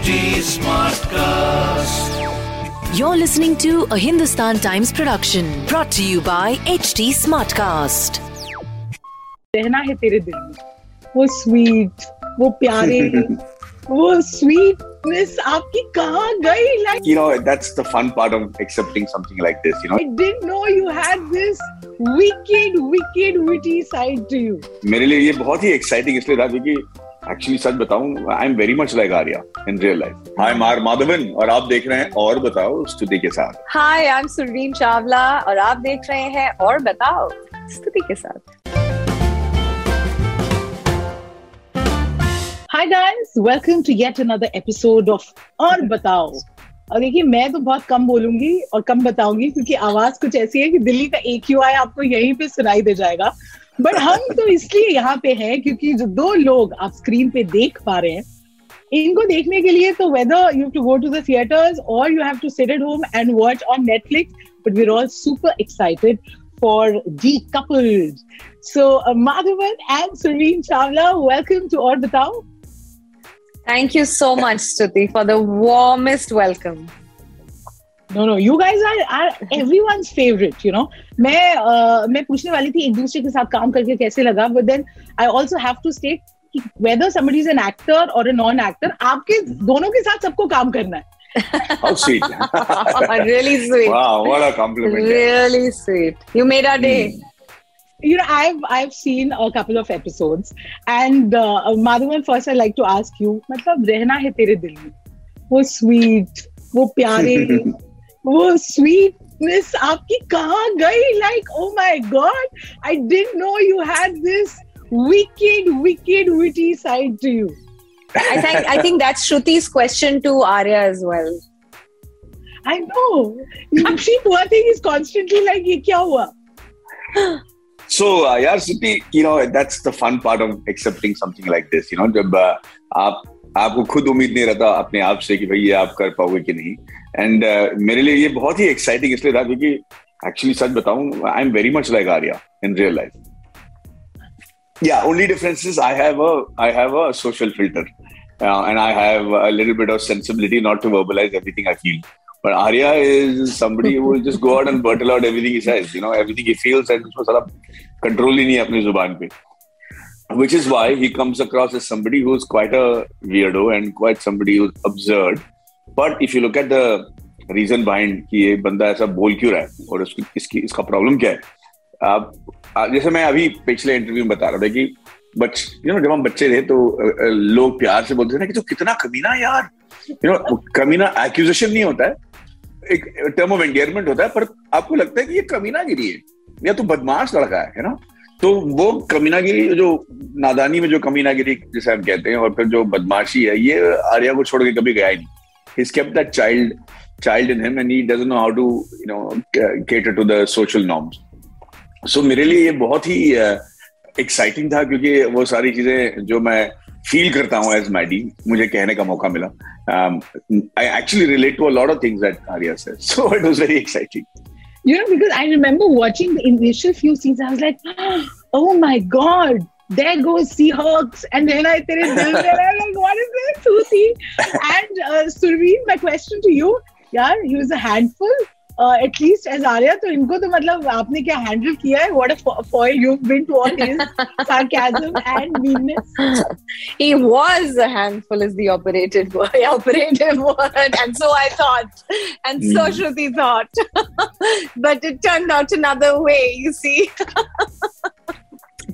HT Smartcast. You're listening to a Hindustan Times production brought to you by HT Smartcast. रहना है तेरे दिल में वो स्वीट वो प्यारे वो स्वीटनेस आपकी कहाँ गई like you know that's the fun part of accepting something like this you know I didn't know you had this wicked wicked witty side to you मेरे लिए ये बहुत ही exciting इसलिए था क्योंकि एक्चुअली सच बताऊँ I am very much like Arya in real life हाय मार माधवन और आप देख रहे हैं और बताओ स्तुति के साथ। Hi I am Surveen Chawla और आप देख रहे हैं और बताओ स्तुति के साथ। Hi guys, welcome to yet another episode of और बताओ। और देखिए मैं तो बहुत कम बोलूँगी और कम बताऊँगी क्योंकि आवाज़ कुछ ऐसी है कि दिल्ली का एक क्यू आई आपको यहीं पे सुनाई दे जाएगा। बट हम तो इसलिए यहाँ पे हैं क्योंकि जो दो लोग आप स्क्रीन पे देख पा रहे हैं इनको देखने के लिए तो whether you to go to the theatres और you have to sit at home and watch on Netflix but we all super excited the couple so Madhavan and Surveen Chawla welcome to और बताओ Thank you so much, Stuti, for the warmest welcome. No no you guys are are everyone's favourite you know मैं uh, मैं पूछने वाली थी एक दूसरे के साथ काम करके कैसे लगा but then I also have to state whether somebody is an actor और अ नॉन एक्टर आपके दोनों के साथ सबको काम करना है How sweet. really sweet. wow, what a compliment. Really yeah. sweet. You made our day. Mm. you know i've i've seen a couple of episodes and uh, madhavan first i'd like to ask you मतलब रहना है तेरे दिल में वो sweet वो प्यारे वो स्वीटनेस आपकी कहाँ गई like oh my god I didn't know you had this wicked wicked witty side to you I think I think that's Shruti's question to Arya as well. i know she poor thing is constantly like ये क्या हुआ So, uh, yeah, Suti, you know, that's the fun part of accepting something like this. You know, जब uh, आप आपको खुद उम्मीद नहीं रहता अपने आप से कि भाई ये आप कर पाओगे कि नहीं एंड uh, मेरे लिए ये बहुत ही एक्साइटिंग इसलिए था क्योंकि एक्चुअली सच बताऊँ I am very much like Arya in real life या only difference is I have I have a social filter and I have a little bit of sensibility not to verbalize everything I feel but Arya is somebody who will just go out and blurt out everything he says you know everything he feels and उसको सारा control ही नहीं है अपनी ज़ुबान पे. Which is why he comes across as somebody who is quite a weirdo and quite somebody who's absurd. But if you look at the reason behind कि ये बंदा ऐसा बोल क्यों रहा है और उसकी, इसकी, इसका प्रॉब्लम क्या है? आप जैसे मैं अभी पिछले इंटरव्यू में बता रहा था कि बच यू नो जब हम बच्चे थे तो लोग प्यार से बोलते थे ना कि तू कितना कमीना यार। यू नो कमीना एक्यूजेशन नहीं होता है। एक टर्म ऑफ़ एंडियरमेंट होता है, पर आपको लगता है कि ये कमीनागिरी है, या तो बदमाश लड़का है ना तो वो कमीनागिरी, जो नादानी में जो कमीनागिरी, जिसे हम कहते हैं, और फिर जो बदमाशी है, ये आर्या को छोड़ के कभी गया ही नहीं। He's kept that child child in him and he doesn't know how to you know cater to the social norms so मेरे लिए ये बहुत ही एक्साइटिंग था क्योंकि वो सारी चीज़ें जो मैं फील करता हूँ एज मैडी मुझे कहने का मौका मिला I actually relate to a lot of things that Arya said so it was very exciting You know, because I remember watching the initial few scenes, I was like, oh my god, there goes Seahawks. And then I There is. it. I'm like, what is this, Stuti? And uh, Surveen, my question to you, yeah, he was a handful. At least as Arya तो इनको तो मतलब आपने क्या handle किया What a foil you've been to all his sarcasm and meanness he was a handful is the operated word operative word and so i thought and mm. so hmm. shruti thought but it turned out another way you see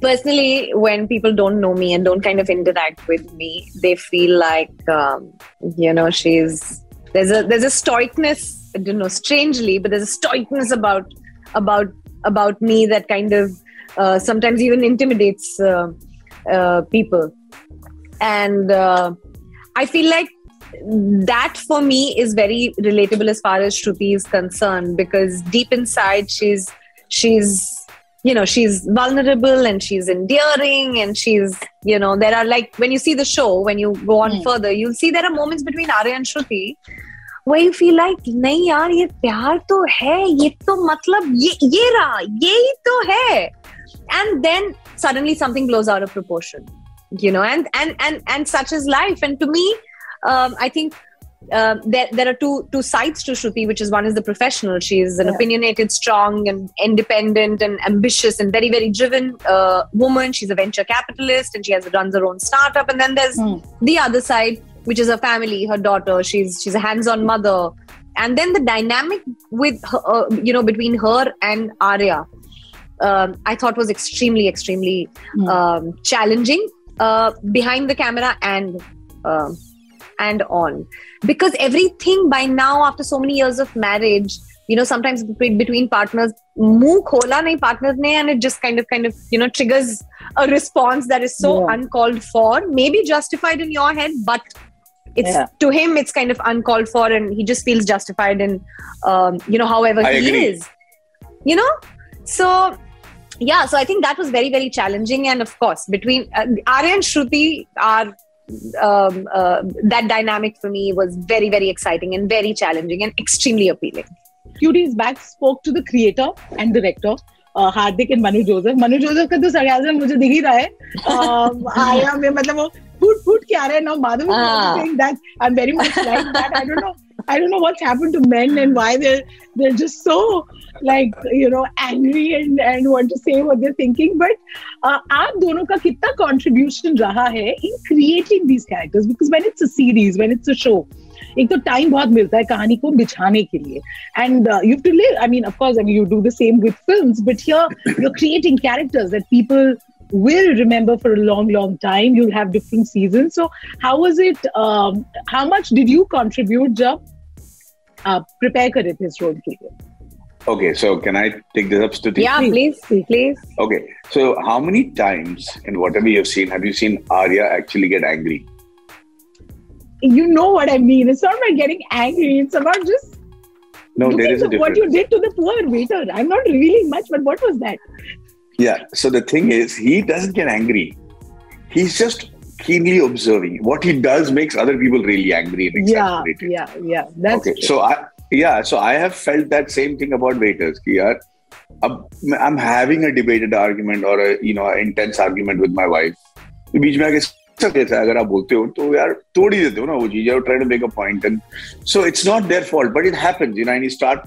Personally, when people don't know me and don't kind of interact with me, they feel like um, you know she's there's a there's a stoicness. I don't know, strangely, but there's a stoicness about about about me that kind of uh, sometimes even intimidates uh, uh, people and uh, i feel like that for me is very relatable as far as shruti is concerned because deep inside she's she's you know she's vulnerable and she's endearing and she's you know there are like when you see the show when you go on Hmm. further you'll see there are moments between arya and shruti where you feel like नहीं यार ये प्यार तो है ये तो मतलब ये ये रहा ये ही तो है and then suddenly something blows out of proportion you know and and and and such is life and to me um, I think um, there, there are two two sides to Shruti, which is one is the professional. She is an Yeah. opinionated, strong, and independent, and ambitious, and very very driven uh, woman. She's a venture capitalist, and she has runs her own startup. And then there's Hmm. the other side, which is her family, her daughter. She's she's a hands-on mother, and then the dynamic with her, uh, you know between her and Arya, um, I thought was extremely extremely Hmm. um, challenging uh, behind the camera and. And on because everything by now after so many years of marriage you know sometimes between, between partners muh khola nahi partners ne and it just kind of kind of you know triggers a response that is so Yeah. uncalled for maybe justified in your head but it's Yeah. to him it's kind of uncalled for and he just feels justified in um, you know however I he agree. is you know so yeah so i think that was very very challenging and of course between uh, arya and shruti are um, uh, that dynamic for me was very very exciting and very challenging and extremely appealing few days back spoke to the creator and director uh, Hardik and Manu Joseph. Manu Joseph का तो sarcasm मुझे दिख ही रहा है. Um, आया में मतलब वो फूट फूट के आ रहा है now Madhav is also Ah. saying that I'm very much like that. I don't know what's happened to men and why they're they're just so like you know angry and and want to say what they're thinking. But uh, आप दोनों का कितना contribution रहा है in creating these characters because when it's a series, when it's a show. एक तो time बहुत मिलता है कहानी को बिछाने के लिए and you to live I mean of course I mean you do the same with films but here you are creating characters that people will remember for a long long time you'll have different seasons so how was it um, how much did you contribute jab uh, prepare करे थे इस role के लिए Okay, so can I take this up, Stuti? yeah Please, please please. please Okay, so how many times in whatever you've seen have you seen Arya actually get angry? you know what i mean it's not about getting angry it's about just No, looking there is a to what difference. you did to the poor waiter i'm not revealing much but what was that Yeah. So the thing is, he doesn't get angry. He's just keenly observing. What he does makes other people really angry and yeah exasperated. yeah yeah that's okay. true. So I yeah. So I have felt that same thing about waiters. कि यार, अब मैं- I'm having a debated argument or a you know intense argument with my wife. तो बीच में आके सब कैसा है, अगर आप बोलते हो तो यार तोड़ ही देते हो ना वो चीज you're trying to make a point and so it's not their fault but it happens you know and you start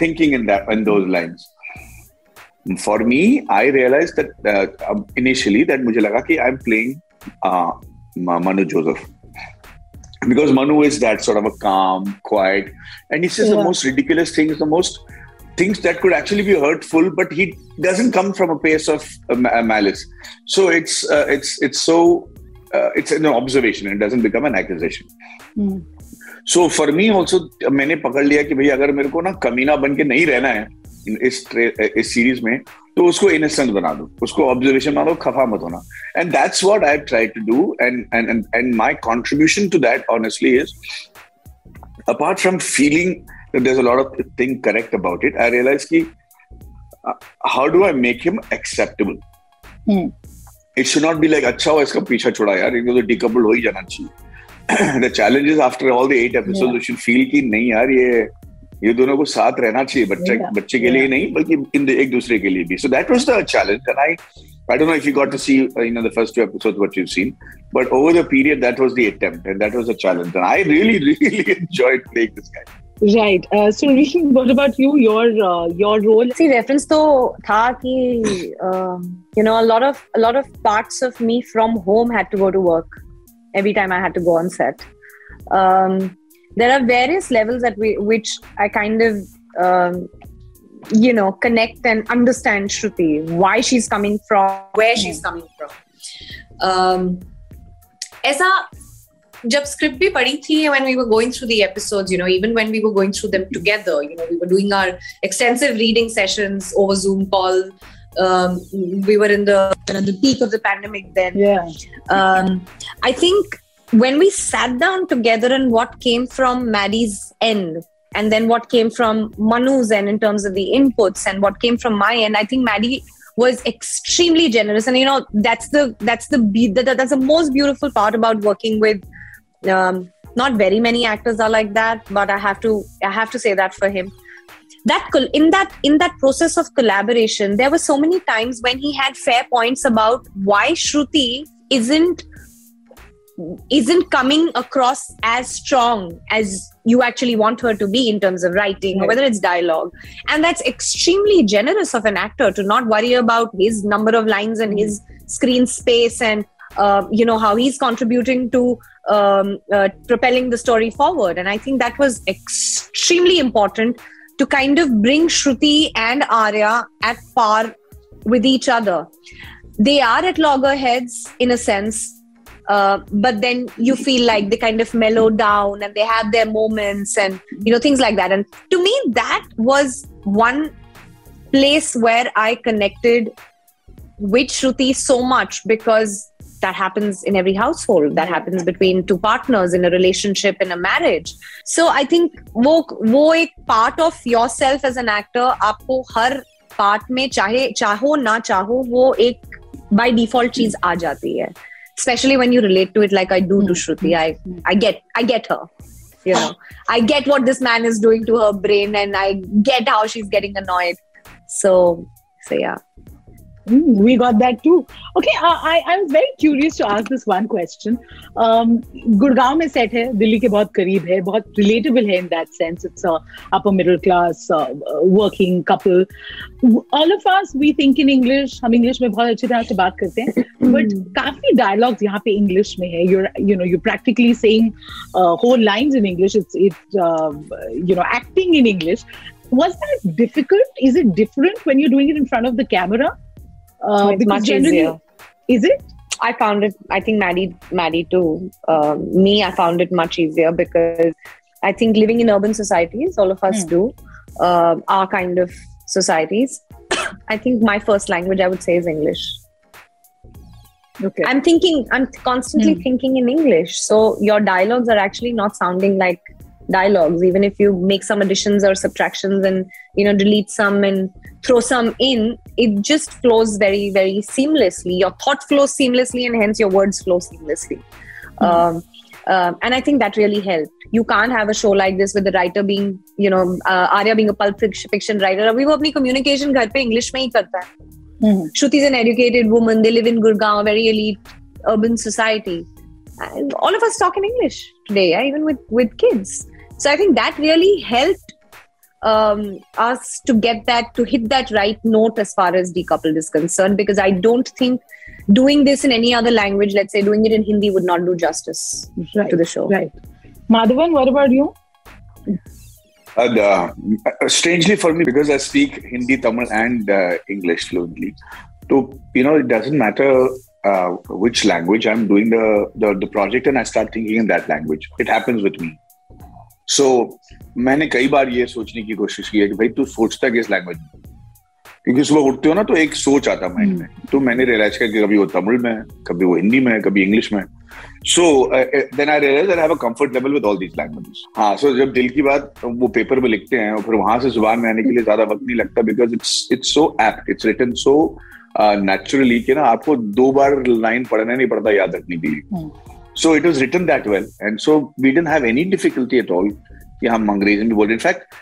thinking in that in those lines for me I realize initially that मुझे लगा कि I am playing Manu Joseph because Manu is that sort of a calm quite and it's is the most ridiculous thing is the most things that could actually be hurtful but he doesn't come from a place of malice so it's it's it's so it's an observation it doesn't become an एक्जेशन so for me also मैंने पकड़ लिया कि भाई अगर मेरे को ना कमीना बन के नहीं रहना है इस इस सीरीज़ में तो उसको इनोसेंट बना दो। उसको ऑब्जर्वेशन बना दो खफा मत होना। And that's what I try to do and and and my contribution to that honestly is apart from feeling there a lot of thing correct about it I realize की how do I make him acceptable it should not be like अच्छा हो इसका पीछा छोड़ा यार तो डिकबल हो ही जाना चाहिए the challenges after all the eight episodes you should feel कि नहीं यार ये ये दोनों को साथ रहना चाहिए बच्चे बच्चे के लिए नहीं बल्कि इन एक दूसरे के लिए भी। So that was the challenge and I I don't know if you got to see you the first two episodes what you seen but over the period that was the attempt and that was a challenge and I really really enjoyed playing this guy right so what about you your your role see reference तो था कि you know a lot of a lot of parts of me from home had to go to work every time I had to go on set there are various levels at we, which I kind of um, you know connect and understand Shruti, why she's coming from, where she's coming from. Um, ऐसा जब script भी पढ़ी थी when we were going through the episodes you know even when we were going through them together you know we were doing our extensive reading sessions over zoom call um, we were in the you know, the peak of the pandemic then Yeah. um, I think when we sat down together and what came from Maddie's end, and then what came from Manu's end in terms of the inputs, and what came from my end, I think Maddie was extremely generous, and you know that's the that's the that, that- that's the most beautiful part about working with. Um, not very many actors are like that, but I have to I have to say that for him that in that in that process of collaboration there were so many times when he had fair points about why shruti isn't isn't coming across as strong as you actually want her to be in terms of writing or Right. whether it's dialogue. And that's extremely generous of an actor to not worry about his number of lines and his screen space and uh, you know how he's contributing to um, uh, propelling the story forward. And i think that was extremely important to kind of bring shruti and arya at par with each other. They are at loggerheads in a sense uh, but then you feel like they kind of mellow down and they have their moments and you know things like that and to me that was one place where i connected with shruti so much because that happens in every household that happens between two partners in a relationship in a marriage so i think वो वो एक part of yourself as an actor आपको हर part में चाहे चाहो ना चाहो वो एक by default चीज आ जाती है especially when you relate to it like I do to hmm. Shruti. I I get I get her. You know, I get what this man is doing to her brain, and I get how she's getting annoyed. So so yeah. Mm, we got that too. Okay, uh, I I was very curious to ask this one question. Um, Gurgaon में set है दिल्ली के बहुत करीब है बहुत relatable है in that sense. It's a upper middle class uh, uh, working couple. All of us we think in English. हम English में बहुत अच्छी तरह से बात करते हैं. But काफी dialogues यहाँ पे English में है. You're you know you're practically saying uh, whole lines in English. It's it uh, you know acting in English. Was that difficult? Is it different when you're doing it in front of the camera? Uh, it's much easier. Is it? I found it. I think Maddie, Maddie too. Um, me, I found it much easier because I think living in urban societies, all of us Hmm. do, um, our kind of societies. I think my first language, I would say, is English. Okay. I'm thinking, I'm constantly Hmm. thinking in English. So your dialogues are actually not sounding like dialogues, even if you make some additions or subtractions and you know delete some and throw some in, it just flows very, very seamlessly. Your thought flows seamlessly, and hence your words flow seamlessly. Um, um, and I think that really helped. You can't have a show like this with the writer being, you know, uh, Arya being a pulp fic- fiction writer. अभी वो अपनी communication घर पे English में ही करता है. Mhm. Shruti is an educated woman. They live in Gurgaon, a very elite urban society. And all of us talk in English today, yeah, even with, with kids. So I think that really helped um, us to get that, to hit that right note as far as decoupled is concerned, because I don't think doing this in any other language, let's say doing it in Hindi, would not do justice Right. to the show. Right. Madhavan, what about you? And uh, strangely for me, because I speak Hindi, Tamil, and uh, English fluently, so you know, it doesn't matter uh, which language I'm doing the, the the project, and I start thinking in that language. It happens with me. So मैंने कई बार ये सोचने की कोशिश की है कि भाई तू सोचता किस लैंग्वेज में? क्योंकि सुबह उठते हो ना तो एक सोच आता माइंड में। तो मैंने रियलाइज़ किया कि कभी वो तमिल में है कभी वो हिंदी में है कभी इंग्लिश में so then I realize I have a comfort level with all these languages हाँ सो जब दिल की बात वो पेपर में लिखते हैं और फिर वहाँ से ज़ुबान में आने के लिए ज़्यादा वक्त नहीं लगता because it's it's so apt it's written so naturally कि ना आपको दो बार लाइन पढ़ना नहीं पड़ता याद रखने के लिए। So it was written that well and so we didn't have any difficulty at all कि हम अंग्रेजी में बोल इनफैक्ट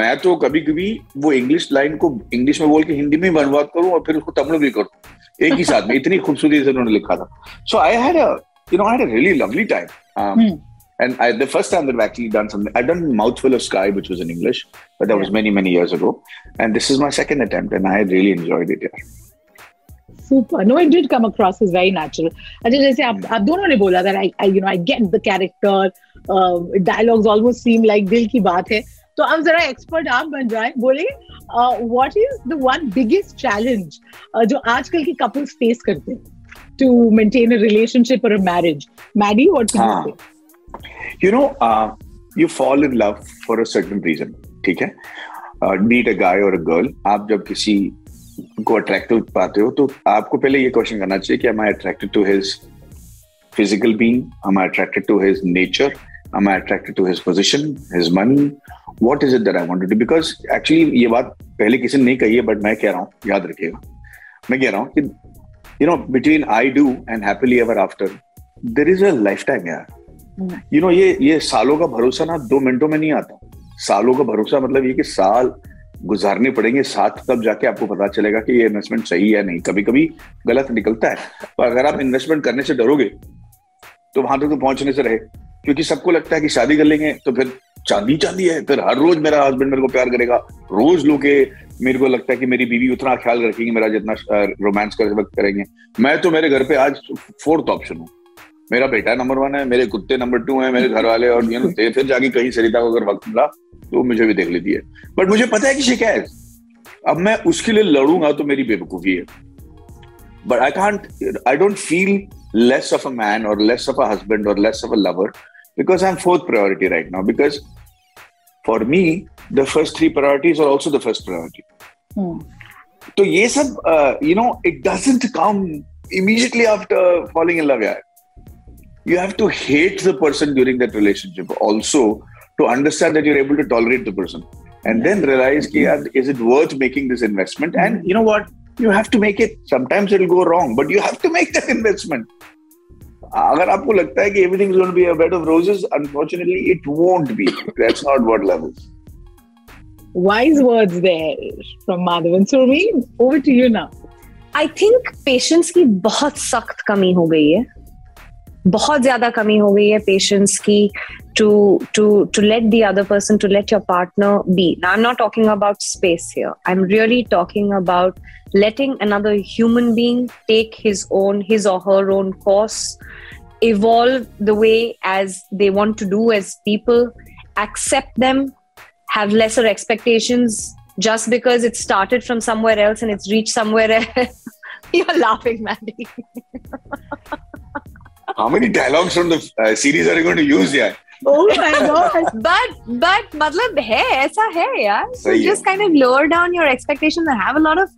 मैं तो कभी कभी वो इंग्लिश लाइन को इंग्लिश में बोल के हिंदी में बनवाद करूं और फिर उसको तमिल भी करूं एक ही साथ में इतनी खूबसूरती से उन्होंने लिखा था so I had you no I had a really lovely time Hmm. And I, the first time that I've actually done something, I've done Mouthful of Sky, which was in English, but that was many, many years ago. And this is my second attempt, and I really enjoyed it. Yeah. Super. No, it did come across as very natural. अच्छा जैसे आप आप दोनों ने बोला that I, I you know I get the character, uh, dialogues almost seem like दिल की बात है. तो अब जरा एक्सपर्ट आप बन जाए बोले what is the one biggest challenge जो आजकल के कपल्स फेस करते हैं टू मेंटेन अ रिलेशनशिप और a marriage Maddy what do हाँ. You know, uh, you fall in love for a certain reason. ठीक है uh, meet a guy or a girl. आप जब किसी को अट्रैक्टिव पाते हो तो आपको पहले ये क्वेश्चन करना चाहिए कि am I attracted to his physical being am I attracted to his nature am I attracted to his position his money what is it that I want to because actually ये बात पहले किसी ने नहीं कही है बट मैं कह रहा हूँ याद रखिएगा। मैं कह रहा हूँ कि you know between I do and happily ever after there is a lifetime यार यू नो ये ये सालों का भरोसा ना दो मिनटों में नहीं आता। सालों का भरोसा मतलब ये कि साल गुजारने पड़ेंगे, साथ तब जाके आपको पता चलेगा कि ये इन्वेस्टमेंट सही है नहीं। कभी कभी गलत निकलता है, पर अगर आप इन्वेस्टमेंट करने से डरोगे तो वहाँ तक तो पहुँचने से रहे। क्योंकि सबको लगता है कि शादी कर लेंगे तो फिर चांदी चांदी है, फिर हर रोज मेरा हस्बैंड मेरे को प्यार करेगा। रोज लोग मेरे को लगता है कि मेरी बीवी उतना ख्याल रखेगी, मेरा जितना रोमांस कर वक्त करेंगे। मैं तो मेरे घर पे आज फोर्थ ऑप्शन हूँ। मेरा बेटा नंबर वन है मेरे कुत्ते नंबर टू है मेरे घर वाले और फिर जाके कहीं सरिता को अगर वक्त मिला तो मुझे भी देख लेती है। बट मुझे पता है कि शिकायत अब मैं उसके लिए लड़ूँगा तो मेरी बेवकूफ़ी है। But I can't I don't feel less of a man और लेस ऑफ़ अ हस्बैंड और less of a lover because I am fourth priority right now because for me the first three priorities और also the first priority तो ये सब you know it doesn't come immediately after falling in love यार। you have to hate the person during that relationship also to understand that you're able to tolerate the person. And then realize mm-hmm. is it worth making this investment? And mm. you know what? You have to make it. Sometimes it'll go wrong but you have to make that investment. If you think है कि everything going to be a bed of roses unfortunately it won't be that's not what love wise words there from Madhavan. Surveen over to you now. I think patience ki bahut सख्त कमी हो बहुत ज्यादा कमी हो गई है patience की to to to let the other person to let your partner be now i'm not talking about space here i'm really talking about letting another human being take his own his or her own course evolve the way as they want to do as people accept them have lesser expectations just because it started from somewhere else and it's reached somewhere else you're laughing mandy how many dialogues from the uh, series are you going to use here oh my god but but matlab hai aisa hai yaar so just kind of lower down your expectations and have a lot of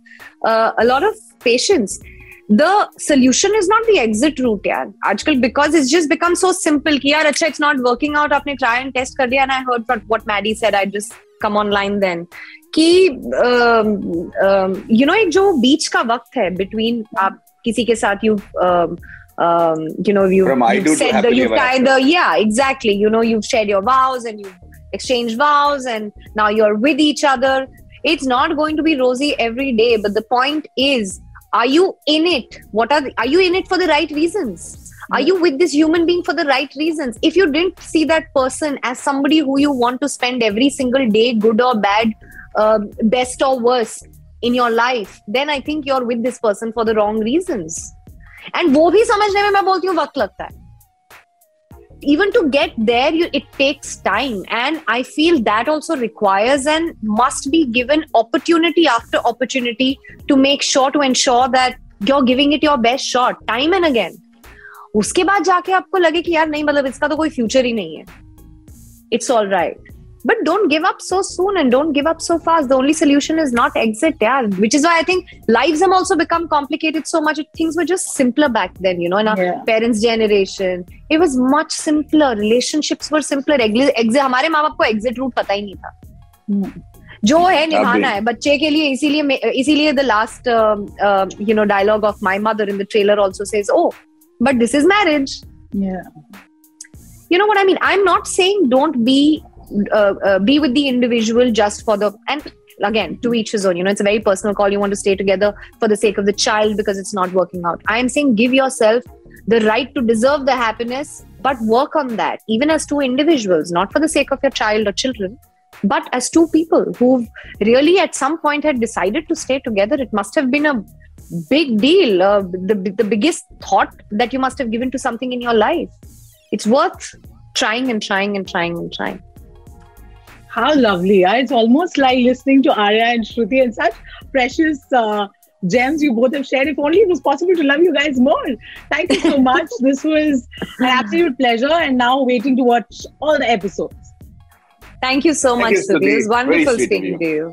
uh, a lot of patience the solution is not the exit route yaar aajkal because it's just become so simple ki yaar acha it's not working out apne try and test kar diya and i heard from what maddie said i just come online then कि um, um, you know एक जो बीच का वक्त है between आप किसी के साथ you um, you know, you, you've said the, you've tied the, yeah, exactly. You know, you've shared your vows and you've exchanged vows and now you're with each other. It's not going to be rosy every day, but the point is, are you in it? What are, the, are you in it for the right reasons? Are you with this human being for the right reasons? If you didn't see that person as somebody who you want to spend every single day, good or bad, uh, best or worst in your life, then I think you're with this person for the wrong reasons. And वो भी समझने में मैं बोलती हूँ वक्त लगता है even to get there you, it takes time and i feel that also requires and must be given opportunity after opportunity to make sure to ensure that you're giving it your best shot time and again उसके बाद जाके आपको लगे कि यार नहीं मतलब इसका तो कोई फ्यूचर ही नहीं है it's all right but don't give up so soon and don't give up so fast the only solution is not exit yeah which is why i think lives have also become complicated so much things were just simpler back then you know in our yeah. parents generation it was much simpler relationships were simpler exit हमारे माँ बाप को exit route पता ही नहीं था hmm. जो है निभाना है बच्चे के लिए इसीलिए इसीलिए the last you know dialogue of my mother in the trailer also says oh but this is marriage you know what i mean i'm not saying don't be uh, uh, be with the individual just for the and again to each his own. You know it's a very personal call. You want to stay together for the sake of the child because it's not working out. I am saying give yourself the right to deserve the happiness but work on that even as two individuals not for the sake of your child or children but as two people who really at some point had decided to stay together. It must have been a big deal uh, the, the biggest thought that you must have given to something in your life. It's worth trying and trying and trying and trying how lovely. Yeah? It's almost like listening to Arya and Shruti and such precious uh, gems you both have shared. If only it was possible to love you guys more. Thank you so much. this was an absolute pleasure. And now waiting to watch all the episodes. Thank you so Thank much, Shruti. It was wonderful speaking to you.